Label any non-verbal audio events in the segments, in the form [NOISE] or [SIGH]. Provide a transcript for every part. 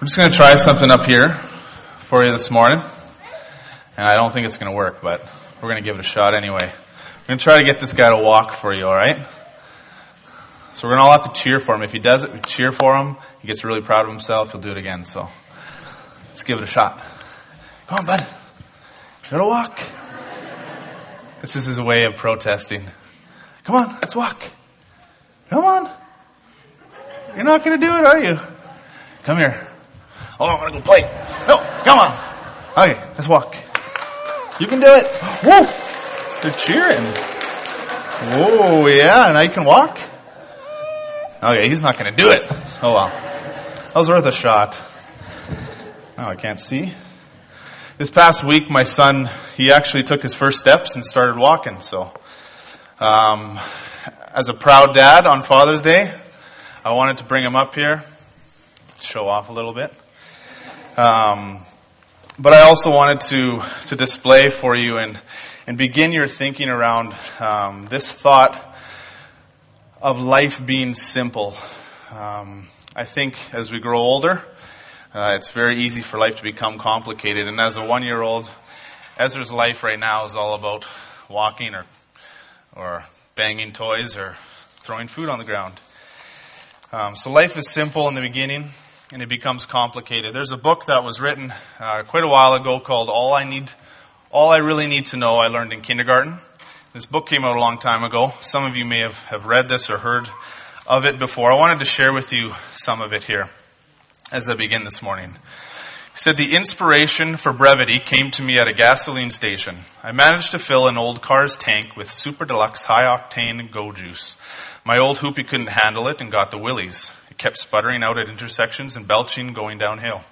We're just going to try something up here for you this morning. And I don't think it's going to work, but we're going to give it a shot anyway. We're going to try to get this guy to walk for you, alright? So we're going to all have to cheer for him. If he does it, we cheer for him. He gets really proud of himself. He'll do it again. So let's give it a shot. Come on, bud. You gotta walk. This is his way of protesting. Come on, let's walk. Come on. You're not going to do it, are you? Come here. Oh, I want to go play. No, come on. Okay, let's walk. You can do it. Woo! They're cheering. Whoa, yeah, now you can walk. Okay, he's not going to do it. Oh well. That was worth a shot. Oh, I can't see. This past week, my son, he actually took his first steps and started walking, so, um, as a proud dad on Father's Day, I wanted to bring him up here, show off a little bit. Um, but I also wanted to to display for you and and begin your thinking around um, this thought of life being simple. Um, I think as we grow older, uh, it's very easy for life to become complicated. And as a one-year-old, Ezra's life right now is all about walking or or banging toys or throwing food on the ground. Um, so life is simple in the beginning and it becomes complicated. There's a book that was written uh, quite a while ago called "All I Need, All I Really Need to Know." I learned in kindergarten. This book came out a long time ago. Some of you may have, have read this or heard of it before. I wanted to share with you some of it here as I begin this morning. He said, The inspiration for brevity came to me at a gasoline station. I managed to fill an old car's tank with super deluxe high octane go juice. My old hoopy couldn't handle it and got the willies kept sputtering out at intersections and belching going downhill.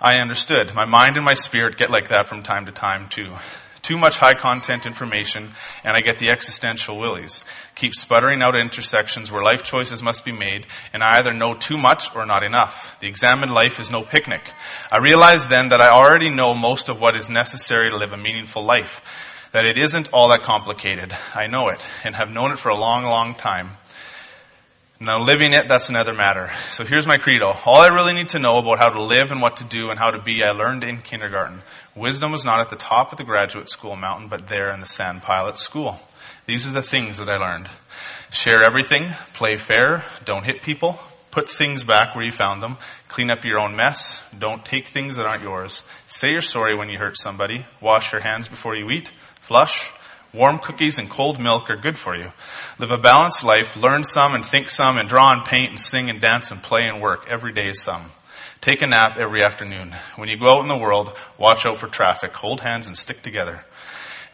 I understood. My mind and my spirit get like that from time to time too. Too much high content information and I get the existential willies. Keep sputtering out at intersections where life choices must be made and I either know too much or not enough. The examined life is no picnic. I realize then that I already know most of what is necessary to live a meaningful life. That it isn't all that complicated. I know it and have known it for a long, long time. Now, living it, that's another matter. So here's my credo. All I really need to know about how to live and what to do and how to be, I learned in kindergarten. Wisdom was not at the top of the graduate school mountain, but there in the sand pile at school. These are the things that I learned. Share everything, play fair, don't hit people, put things back where you found them, clean up your own mess, don't take things that aren't yours, say you're sorry when you hurt somebody, wash your hands before you eat, flush, Warm cookies and cold milk are good for you. Live a balanced life, learn some and think some and draw and paint and sing and dance and play and work. Every day is some. Take a nap every afternoon. When you go out in the world, watch out for traffic. Hold hands and stick together.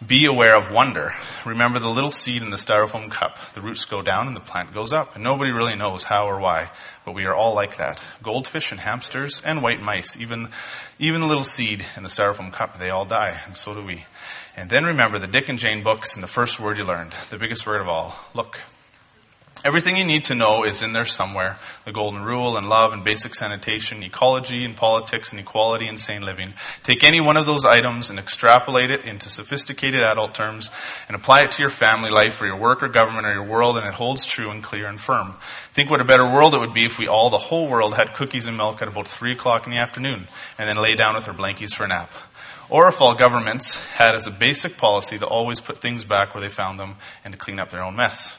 Be aware of wonder. Remember the little seed in the styrofoam cup. The roots go down and the plant goes up. And nobody really knows how or why, but we are all like that. Goldfish and hamsters and white mice, even, even the little seed in the styrofoam cup, they all die, and so do we. And then remember the Dick and Jane books and the first word you learned, the biggest word of all, look. Everything you need to know is in there somewhere. The golden rule and love and basic sanitation, ecology and politics and equality and sane living. Take any one of those items and extrapolate it into sophisticated adult terms and apply it to your family life or your work or government or your world and it holds true and clear and firm. Think what a better world it would be if we all, the whole world, had cookies and milk at about three o'clock in the afternoon and then lay down with our blankies for a nap or if all governments had as a basic policy to always put things back where they found them and to clean up their own mess.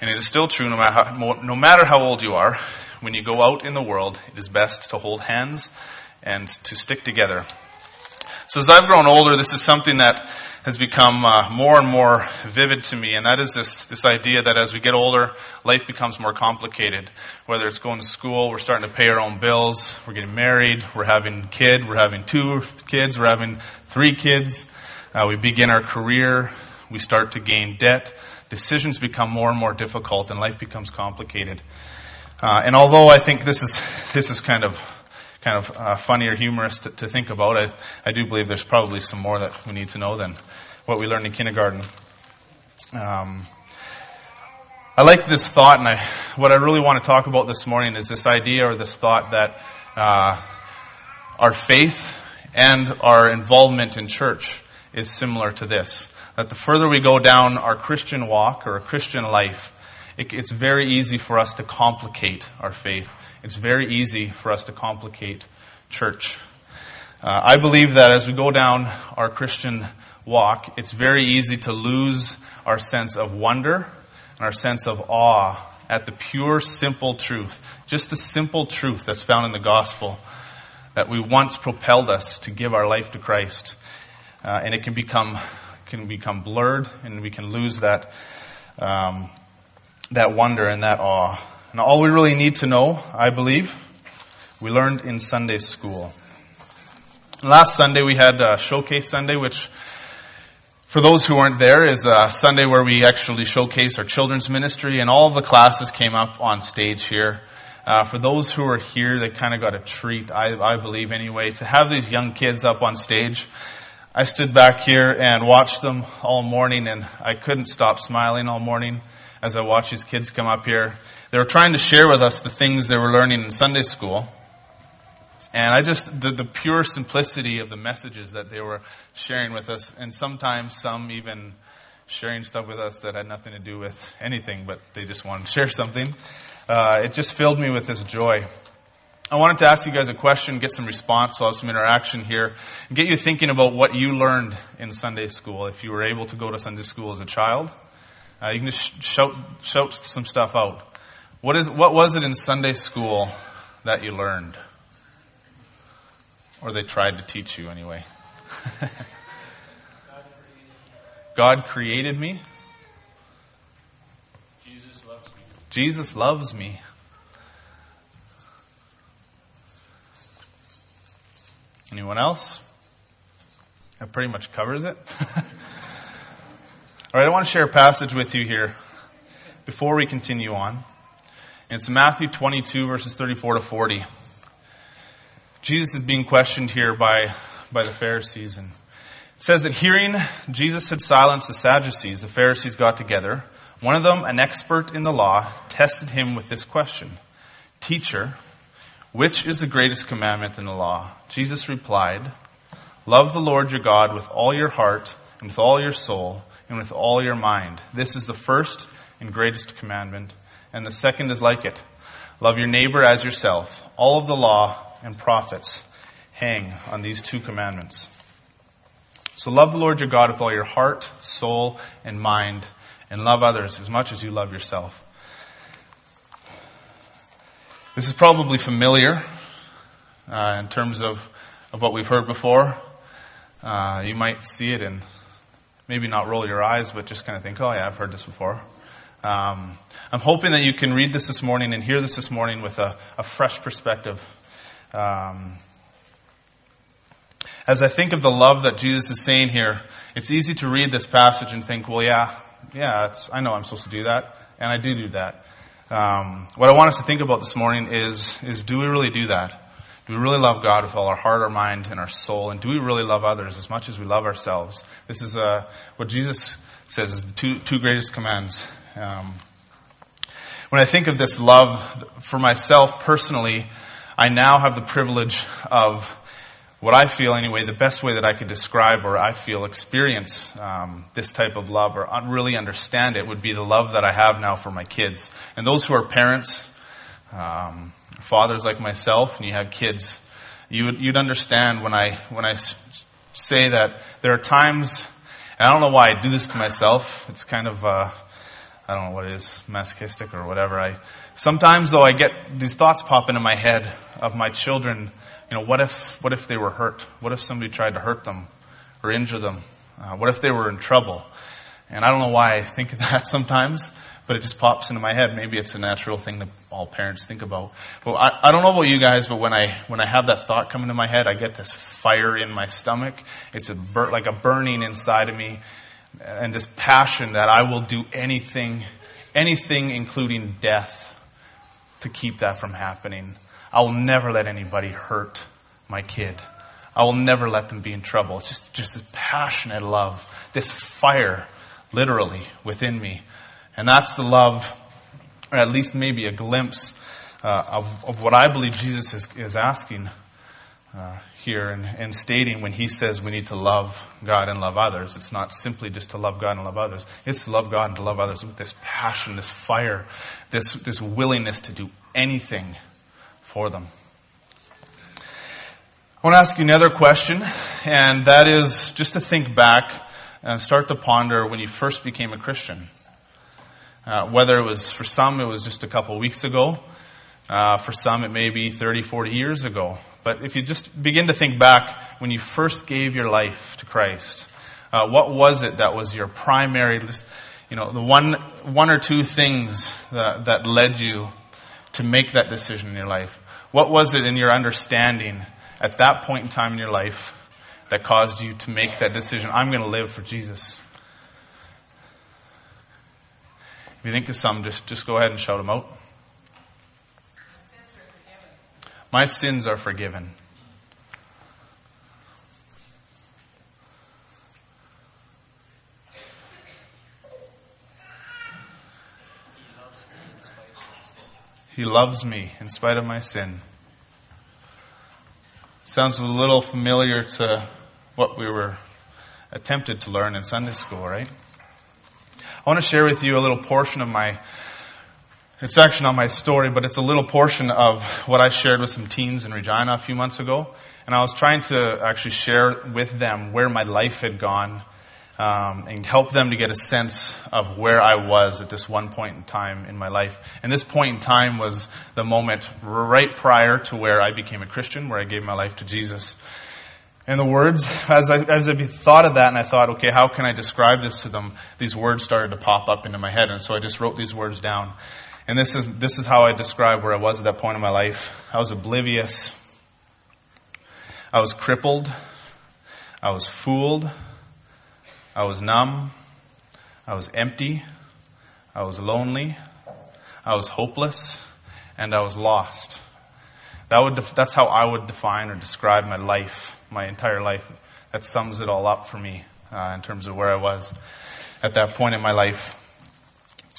And it is still true no matter how, no matter how old you are, when you go out in the world, it is best to hold hands and to stick together. So as I've grown older, this is something that has become uh, more and more vivid to me, and that is this, this idea that as we get older, life becomes more complicated. Whether it's going to school, we're starting to pay our own bills, we're getting married, we're having a kid, we're having two kids, we're having three kids, uh, we begin our career, we start to gain debt, decisions become more and more difficult, and life becomes complicated. Uh, and although I think this is this is kind of kind of uh, funny or humorous to, to think about. I, I do believe there's probably some more that we need to know than what we learned in kindergarten. Um, I like this thought, and I, what I really want to talk about this morning is this idea or this thought that uh, our faith and our involvement in church is similar to this. That the further we go down our Christian walk or a Christian life, it, it's very easy for us to complicate our faith it's very easy for us to complicate church. Uh, I believe that as we go down our Christian walk, it's very easy to lose our sense of wonder and our sense of awe at the pure, simple truth. Just the simple truth that's found in the gospel that we once propelled us to give our life to Christ. Uh, and it can become, can become blurred and we can lose that, um, that wonder and that awe. And all we really need to know, I believe, we learned in Sunday school. Last Sunday we had a Showcase Sunday, which for those who weren't there is a Sunday where we actually showcase our children's ministry and all the classes came up on stage here. Uh, for those who are here, they kind of got a treat, I, I believe anyway, to have these young kids up on stage. I stood back here and watched them all morning and I couldn't stop smiling all morning as I watched these kids come up here. They were trying to share with us the things they were learning in Sunday school. And I just, the, the pure simplicity of the messages that they were sharing with us, and sometimes some even sharing stuff with us that had nothing to do with anything, but they just wanted to [LAUGHS] share something. Uh, it just filled me with this joy. I wanted to ask you guys a question, get some response, so I'll have some interaction here, and get you thinking about what you learned in Sunday school. If you were able to go to Sunday school as a child, uh, you can just shout, shout some stuff out. What is, what was it in Sunday school that you learned? Or they tried to teach you anyway. [LAUGHS] God created me. Jesus loves me. Jesus loves me. Anyone else? That pretty much covers it. [LAUGHS] All right, I want to share a passage with you here before we continue on. It's Matthew 22, verses 34 to 40. Jesus is being questioned here by, by the Pharisees. And it says that hearing Jesus had silenced the Sadducees, the Pharisees got together. One of them, an expert in the law, tested him with this question Teacher, which is the greatest commandment in the law? Jesus replied, Love the Lord your God with all your heart, and with all your soul, and with all your mind. This is the first and greatest commandment, and the second is like it. Love your neighbor as yourself. All of the law and prophets hang on these two commandments. So love the Lord your God with all your heart, soul, and mind, and love others as much as you love yourself. This is probably familiar uh, in terms of, of what we've heard before. Uh, you might see it and maybe not roll your eyes, but just kind of think, oh yeah, I've heard this before. Um, I'm hoping that you can read this this morning and hear this this morning with a, a fresh perspective. Um, as I think of the love that Jesus is saying here, it's easy to read this passage and think, well, yeah, yeah, I know I'm supposed to do that, and I do do that. Um, what I want us to think about this morning is, is do we really do that? Do we really love God with all our heart, our mind, and our soul? And do we really love others as much as we love ourselves? This is uh, what Jesus says is the two, two greatest commands. Um, when I think of this love for myself personally, I now have the privilege of what I feel anyway, the best way that I could describe or I feel experience um, this type of love or really understand it would be the love that I have now for my kids. And those who are parents, um, fathers like myself, and you have kids, you would, you'd understand when I when I say that there are times. and I don't know why I do this to myself. It's kind of uh, I don't know what it is, masochistic or whatever. I sometimes though I get these thoughts pop into my head of my children. You know, what if what if they were hurt? What if somebody tried to hurt them or injure them? Uh, what if they were in trouble? And I don't know why I think of [LAUGHS] that sometimes, but it just pops into my head. Maybe it's a natural thing that all parents think about. But I, I don't know about you guys, but when I when I have that thought come into my head, I get this fire in my stomach. It's a bur- like a burning inside of me and this passion that I will do anything, anything including death to keep that from happening. I will never let anybody hurt my kid. I will never let them be in trouble. It's just, just this passionate love, this fire, literally, within me. And that's the love, or at least maybe a glimpse uh, of, of what I believe Jesus is, is asking uh, here and, and stating when he says we need to love God and love others. It's not simply just to love God and love others. It's to love God and to love others with this passion, this fire, this, this willingness to do anything for them. I want to ask you another question, and that is just to think back and start to ponder when you first became a Christian. Uh, whether it was, for some, it was just a couple weeks ago. Uh, for some, it may be 30, 40 years ago. But if you just begin to think back when you first gave your life to Christ, uh, what was it that was your primary, you know, the one, one or two things that, that led you to make that decision in your life? What was it in your understanding at that point in time in your life that caused you to make that decision? I'm going to live for Jesus. If you think of some, just, just go ahead and shout them out. My sins are forgiven. He loves me in spite of my sin. Sounds a little familiar to what we were attempted to learn in Sunday school, right? I want to share with you a little portion of my, it's actually not my story, but it's a little portion of what I shared with some teens in Regina a few months ago. And I was trying to actually share with them where my life had gone um, and help them to get a sense of where I was at this one point in time in my life. And this point in time was the moment right prior to where I became a Christian, where I gave my life to Jesus. And the words, as I, as I thought of that and I thought, okay, how can I describe this to them? These words started to pop up into my head. And so I just wrote these words down. And this is, this is how I describe where I was at that point in my life. I was oblivious. I was crippled. I was fooled. I was numb. I was empty. I was lonely. I was hopeless. And I was lost. That would def- that's how I would define or describe my life, my entire life. That sums it all up for me uh, in terms of where I was at that point in my life.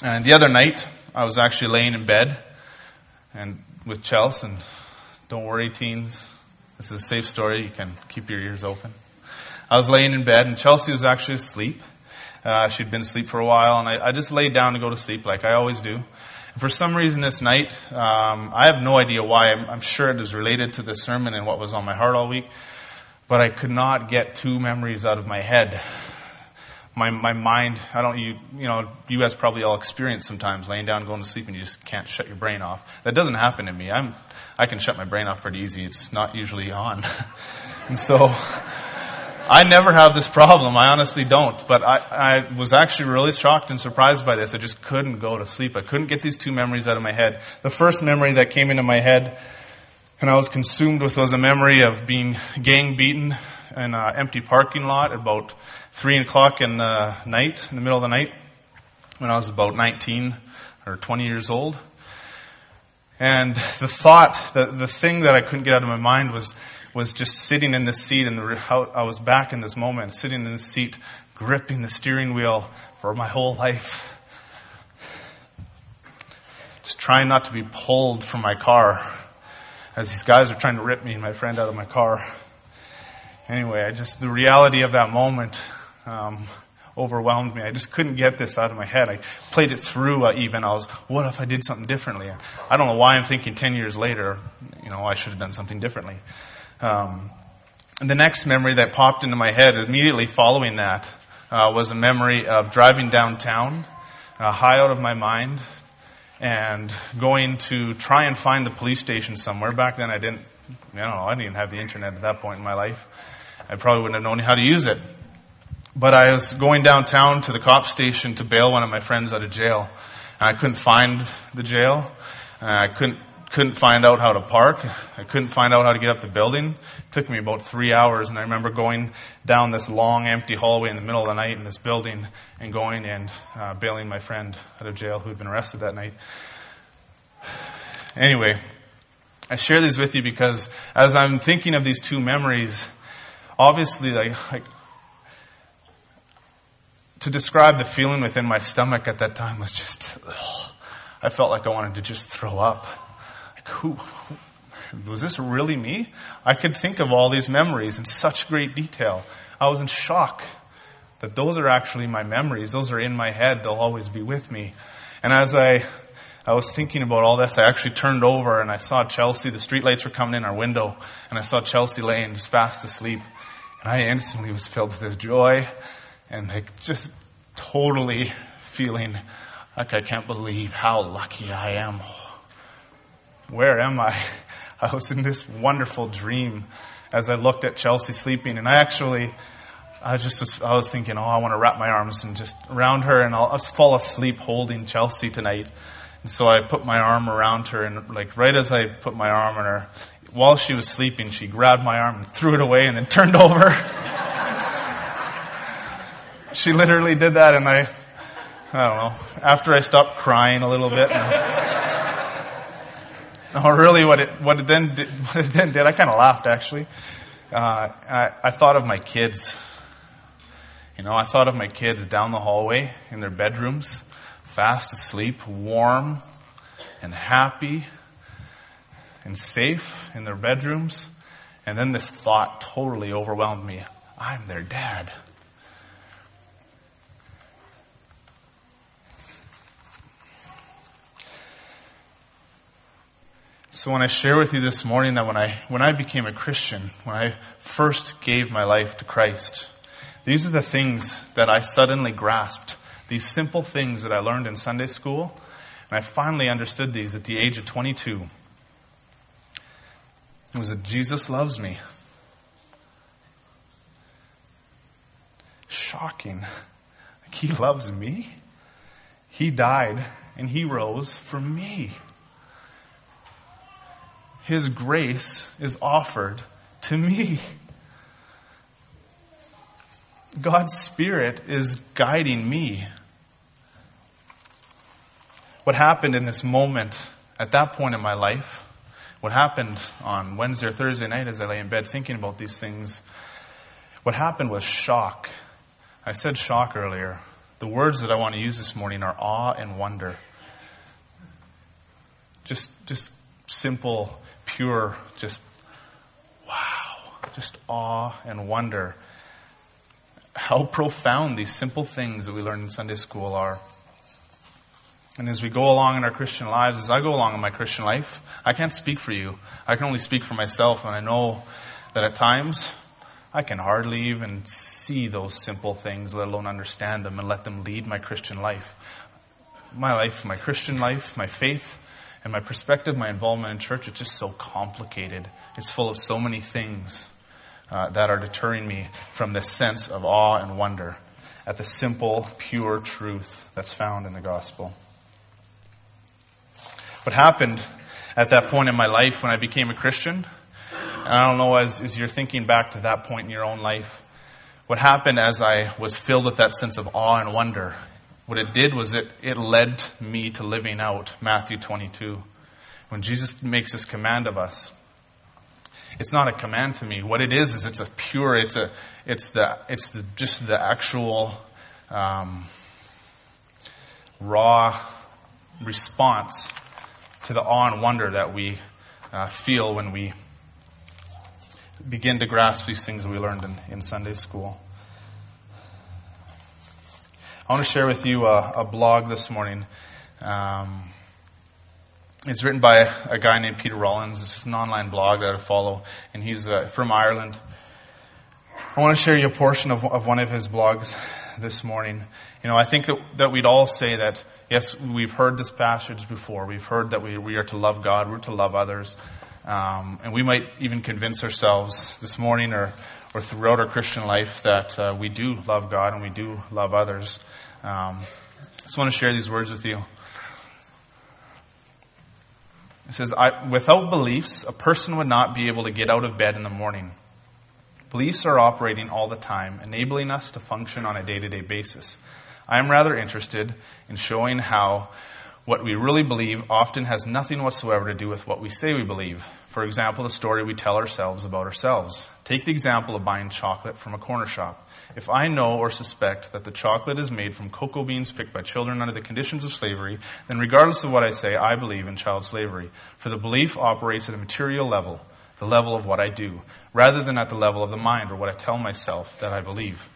And the other night, I was actually laying in bed and with Chelsea, and don't worry, teens, this is a safe story. You can keep your ears open. I was laying in bed, and Chelsea was actually asleep. Uh, she'd been asleep for a while, and I, I, just laid down to go to sleep like I always do. And for some reason this night, um, I have no idea why. I'm, I'm sure it was related to the sermon and what was on my heart all week, but I could not get two memories out of my head. My, my mind, I don't, you, you know, you guys probably all experience sometimes laying down, going to sleep, and you just can't shut your brain off. That doesn't happen to me. I'm, I can shut my brain off pretty easy. It's not usually on. [LAUGHS] and so, I never have this problem. I honestly don't. But I, I was actually really shocked and surprised by this. I just couldn't go to sleep. I couldn't get these two memories out of my head. The first memory that came into my head and I was consumed with was a memory of being gang beaten in an empty parking lot at about 3 o'clock in the night, in the middle of the night, when I was about 19 or 20 years old. And the thought, the, the thing that I couldn't get out of my mind was was just sitting in the seat and I was back in this moment, sitting in the seat, gripping the steering wheel for my whole life. Just trying not to be pulled from my car as these guys are trying to rip me and my friend out of my car. Anyway, I just, the reality of that moment, um, overwhelmed me. I just couldn't get this out of my head. I played it through uh, even. I was, what if I did something differently? I don't know why I'm thinking 10 years later, you know, I should have done something differently. Um, the next memory that popped into my head immediately following that uh, was a memory of driving downtown, uh, high out of my mind, and going to try and find the police station somewhere. Back then, I didn't, you know, I didn't even have the internet at that point in my life. I probably wouldn't have known how to use it. But I was going downtown to the cop station to bail one of my friends out of jail. And I couldn't find the jail. Uh, I couldn't couldn't find out how to park. I couldn't find out how to get up the building. It took me about three hours, and I remember going down this long, empty hallway in the middle of the night in this building and going and uh, bailing my friend out of jail who had been arrested that night. Anyway, I share these with you because as I'm thinking of these two memories, obviously, like, like to describe the feeling within my stomach at that time was just, ugh, I felt like I wanted to just throw up who, was this really me? I could think of all these memories in such great detail. I was in shock that those are actually my memories. Those are in my head. They'll always be with me. And as I, I was thinking about all this, I actually turned over and I saw Chelsea. The streetlights were coming in our window, and I saw Chelsea laying just fast asleep. And I instantly was filled with this joy and like just totally feeling like I can't believe how lucky I am. Where am I? [LAUGHS] I was in this wonderful dream as I looked at Chelsea sleeping, and I actually, I just was, I was thinking, oh, I want to wrap my arms and just around her, and I'll, I'll fall asleep holding Chelsea tonight. And so I put my arm around her, and like right as I put my arm on her, while she was sleeping, she grabbed my arm and threw it away, and then turned [LAUGHS] over. she literally did that, and I, I don't know. After I stopped crying a little bit. No, [LAUGHS] really, what it what it then did, [LAUGHS] what it then did, I kind of laughed actually. Uh, I, I thought of my kids. You know, I thought of my kids down the hallway in their bedrooms, fast asleep, warm and happy and safe in their bedrooms. And then this thought totally overwhelmed me. I'm their dad. So when I share with you this morning that when I, when I became a Christian, when I first gave my life to Christ, these are the things that I suddenly grasped. These simple things that I learned in Sunday school. And I finally understood these at the age of 22. It was that Jesus loves me. Shocking. Like he loves me. He died and he rose for me. His grace is offered to me. God's Spirit is guiding me. What happened in this moment at that point in my life, what happened on Wednesday or Thursday night as I lay in bed thinking about these things, what happened was shock. I said shock earlier. The words that I want to use this morning are awe and wonder. Just, just simple pure, just wow, just awe and wonder how profound these simple things that we learn in Sunday school are. And as we go along in our Christian lives, as I go along in my Christian life, I can't speak for you. I can only speak for myself, and I know that at times I can hardly even see those simple things, let alone understand them and let them lead my Christian life. My life, my Christian life, my faith, and my perspective, my involvement in church, it's just so complicated. It's full of so many things uh, that are deterring me from this sense of awe and wonder at the simple, pure truth that's found in the gospel. What happened at that point in my life when I became a Christian, and I don't know as, as you're thinking back to that point in your own life, what happened as I was filled with that sense of awe and wonder what it did was it, it led me to living out Matthew 22. When Jesus makes this command of us, it's not a command to me. What it is is it's a pure, it's a, it's the, it's the, just the actual, um, raw response to the awe and wonder that we uh, feel when we begin to grasp these things we learned in, in Sunday school. I want to share with you a, a blog this morning. Um, it's written by a, guy named Peter Rollins. It's an online blog that I follow, and he's uh, from Ireland. I want to share you a portion of, of one of his blogs this morning. You know, I think that, that we'd all say that, yes, we've heard this passage before. We've heard that we, we are to love God, we're to love others. Um, and we might even convince ourselves this morning or, or throughout our Christian life that uh, we do love God and we do love others. Um, I just want to share these words with you. It says, without beliefs, a person would not be able to get out of bed in the morning. Beliefs are operating all the time, enabling us to function on a day to day basis. I am rather interested in showing how what we really believe often has nothing whatsoever to do with what we say we believe. For example, the story we tell ourselves about ourselves. Take the example of buying chocolate from a corner shop. If I know or suspect that the chocolate is made from cocoa beans picked by children under the conditions of slavery, then regardless of what I say, I believe in child slavery. For the belief operates at a material level, the level of what I do, rather than at the level of the mind or what I tell myself that I believe.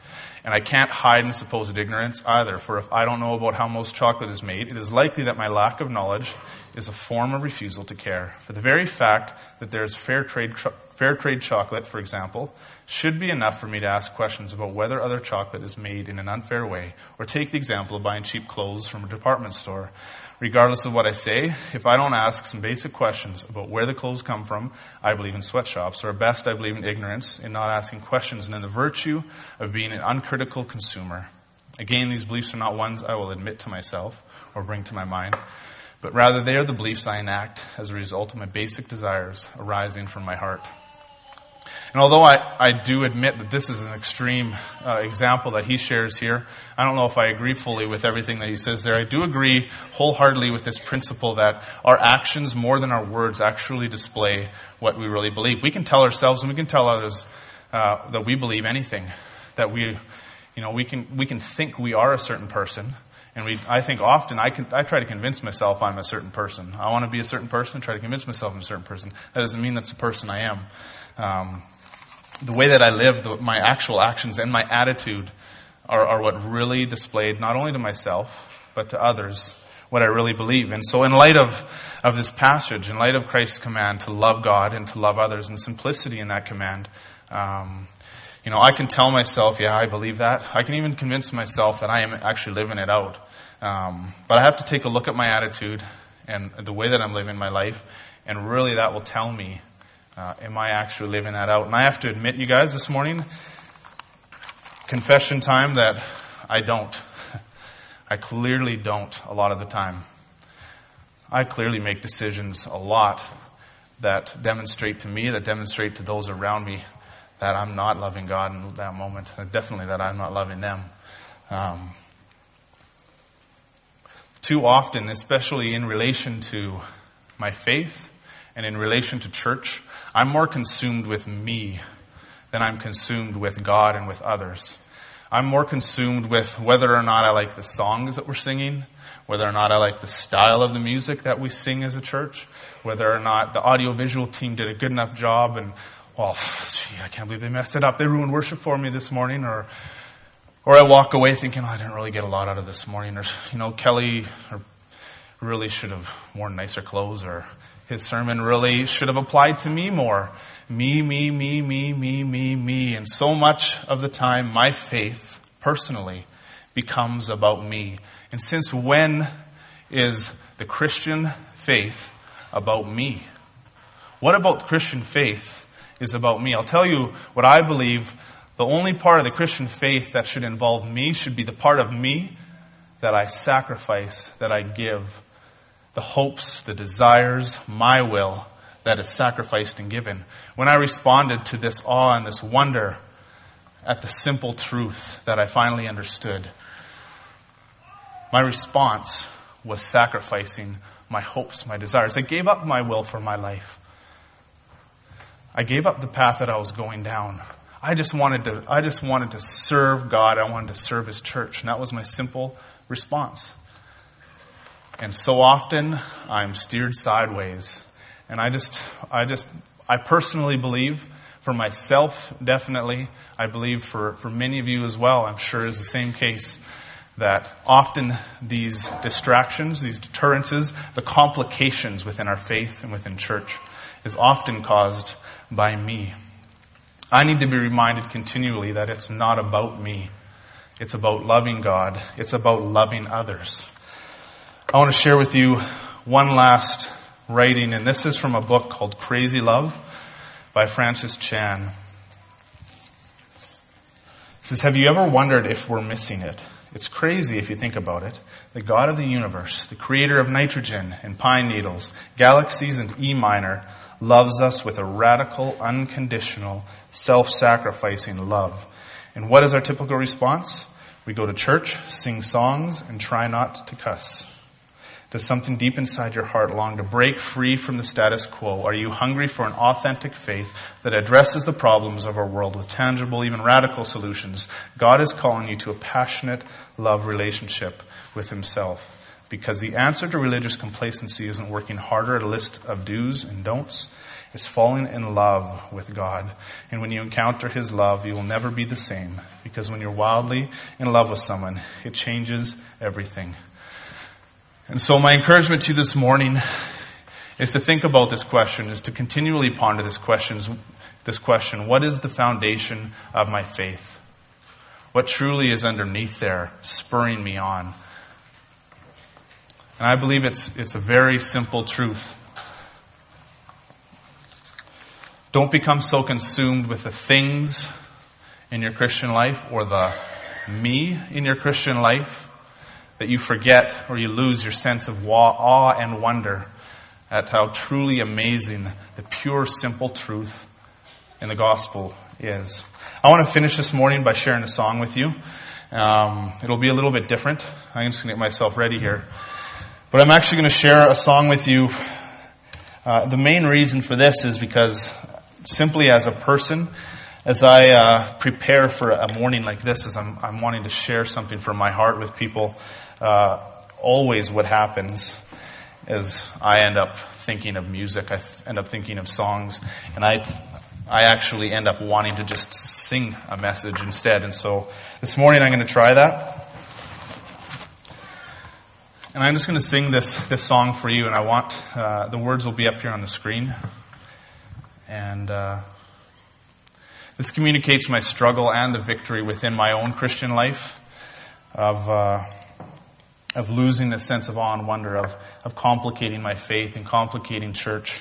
And I can't hide in supposed ignorance either, for if I don't know about how most chocolate is made, it is likely that my lack of knowledge is a form of refusal to care. For the very fact that there is fair trade, fair trade chocolate, for example, should be enough for me to ask questions about whether other chocolate is made in an unfair way, or take the example of buying cheap clothes from a department store. Regardless of what I say, if I don't ask some basic questions about where the clothes come from, I believe in sweatshops, or at best I believe in ignorance in not asking questions and in the virtue of being an uncritical consumer. Again, these beliefs are not ones I will admit to myself or bring to my mind, but rather they are the beliefs I enact as a result of my basic desires arising from my heart. And although I, I do admit that this is an extreme uh, example that he shares here, I don't know if I agree fully with everything that he says there. I do agree wholeheartedly with this principle that our actions, more than our words, actually display what we really believe. We can tell ourselves and we can tell others uh, that we believe anything, that we, you know, we can we can think we are a certain person, and we, I think often I, can, I try to convince myself I'm a certain person. I want to be a certain person, try to convince myself I'm a certain person. That doesn't mean that's the person I am. Um, the way that I live, the, my actual actions and my attitude are, are what really displayed not only to myself, but to others what I really believe. And so in light of, of this passage, in light of Christ's command to love God and to love others and simplicity in that command, um, you know, I can tell myself, yeah, I believe that. I can even convince myself that I am actually living it out. Um, but I have to take a look at my attitude and the way that I'm living my life, and really that will tell me uh, am I actually living that out? And I have to admit, you guys, this morning, confession time, that I don't. [LAUGHS] I clearly don't a lot of the time. I clearly make decisions a lot that demonstrate to me, that demonstrate to those around me that I'm not loving God in that moment, definitely that I'm not loving them. Um, too often, especially in relation to my faith and in relation to church, I'm more consumed with me than I'm consumed with God and with others. I'm more consumed with whether or not I like the songs that we're singing, whether or not I like the style of the music that we sing as a church, whether or not the audiovisual team did a good enough job and, well, gee, I can't believe they messed it up. They ruined worship for me this morning or, or I walk away thinking, oh, I didn't really get a lot out of this morning or, you know, Kelly really should have worn nicer clothes or his sermon really should have applied to me more. Me, me, me, me, me, me, me. And so much of the time, my faith, personally, becomes about me. And since when is the Christian faith about me? What about Christian faith is about me? I'll tell you what I believe the only part of the Christian faith that should involve me should be the part of me that I sacrifice, that I give the hopes, the desires, my will that is sacrificed and given. When I responded to this awe and this wonder at the simple truth that I finally understood, my response was sacrificing my hopes, my desires. I gave up my will for my life. I gave up the path that I was going down. I just wanted to, I just wanted to serve God. I wanted to serve His church. And that was my simple response. And so often I'm steered sideways. And I just, I just, I personally believe, for myself, definitely, I believe for, for many of you as well, I'm sure is the same case, that often these distractions, these deterrences, the complications within our faith and within church is often caused by me. I need to be reminded continually that it's not about me. It's about loving God. It's about loving others. I want to share with you one last writing, and this is from a book called Crazy Love by Francis Chan. It says, Have you ever wondered if we're missing it? It's crazy if you think about it. The God of the universe, the creator of nitrogen and pine needles, galaxies and E minor, loves us with a radical, unconditional, self-sacrificing love. And what is our typical response? We go to church, sing songs, and try not to cuss. Does something deep inside your heart long to break free from the status quo? Are you hungry for an authentic faith that addresses the problems of our world with tangible, even radical solutions? God is calling you to a passionate love relationship with Himself. Because the answer to religious complacency isn't working harder at a list of do's and don'ts. It's falling in love with God. And when you encounter His love, you will never be the same because when you're wildly in love with someone, it changes everything. And so my encouragement to you this morning is to think about this question, is to continually ponder this question, this question, what is the foundation of my faith? What truly is underneath there, spurring me on? And I believe it's, it's a very simple truth. Don't become so consumed with the things in your Christian life or the me in your Christian life that you forget or you lose your sense of awe and wonder at how truly amazing the pure, simple truth in the gospel is. I want to finish this morning by sharing a song with you. Um, it'll be a little bit different. I'm just going to get myself ready here. But I'm actually going to share a song with you. Uh, the main reason for this is because simply as a person, as I uh, prepare for a morning like this, as I'm, I'm, wanting to share something from my heart with people, uh, always what happens is I end up thinking of music. I th- end up thinking of songs, and I, I actually end up wanting to just sing a message instead. And so this morning I'm going to try that. And I'm just going to sing this, this song for you, and I want uh, the words will be up here on the screen. And uh, this communicates my struggle and the victory within my own Christian life of, uh, of losing the sense of awe and wonder, of, of complicating my faith and complicating church,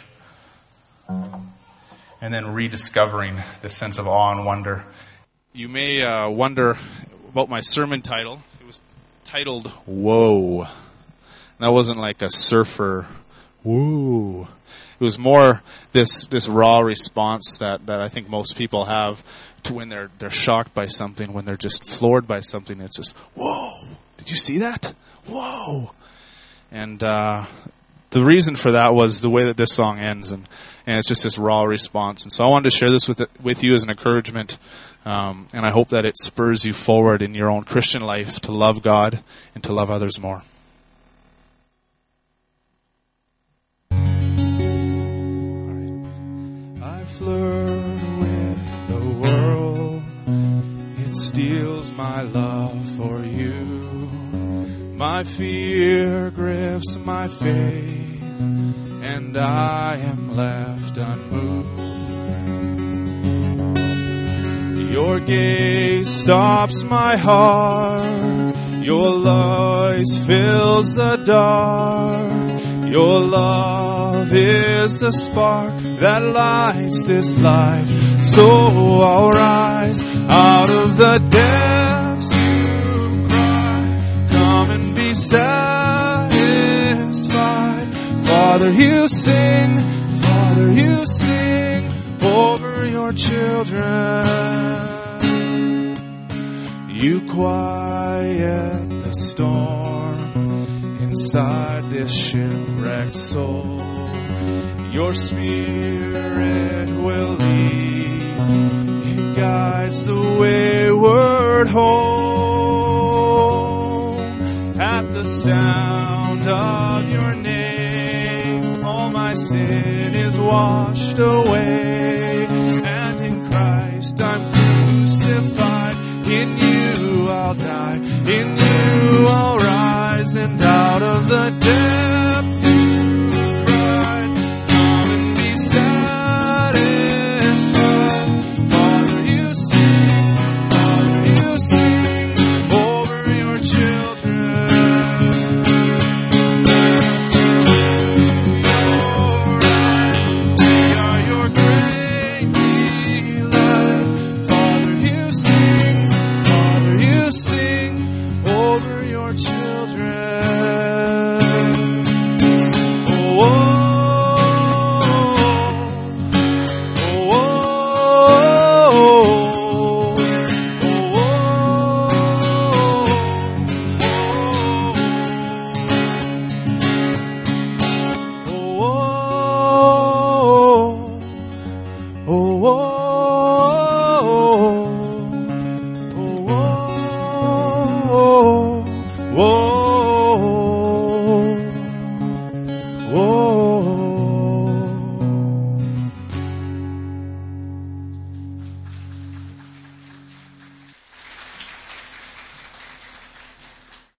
and then rediscovering the sense of awe and wonder. You may uh, wonder about my sermon title. It was titled Whoa. That wasn't like a surfer, woo it was more this this raw response that, that I think most people have to when they're they're shocked by something, when they're just floored by something. It's just whoa! Did you see that? Whoa! And uh, the reason for that was the way that this song ends, and and it's just this raw response. And so I wanted to share this with with you as an encouragement. Um, and I hope that it spurs you forward in your own Christian life to love God and to love others more. Flirt with the world. It steals my love for you. My fear grips my faith, and I am left unmoved. Your gaze stops my heart. Your voice fills the dark. Your love is the spark that lights this life. So I'll rise out of the depths to cry. Come and be satisfied. Father, you sing. Father, you sing over your children. You quiet the storm inside this shipwrecked soul. Your spirit will lead and guides the wayward home. At the sound of your name, all my sin is washed away. And in Christ I'm crucified. In you I'll die. In you I'll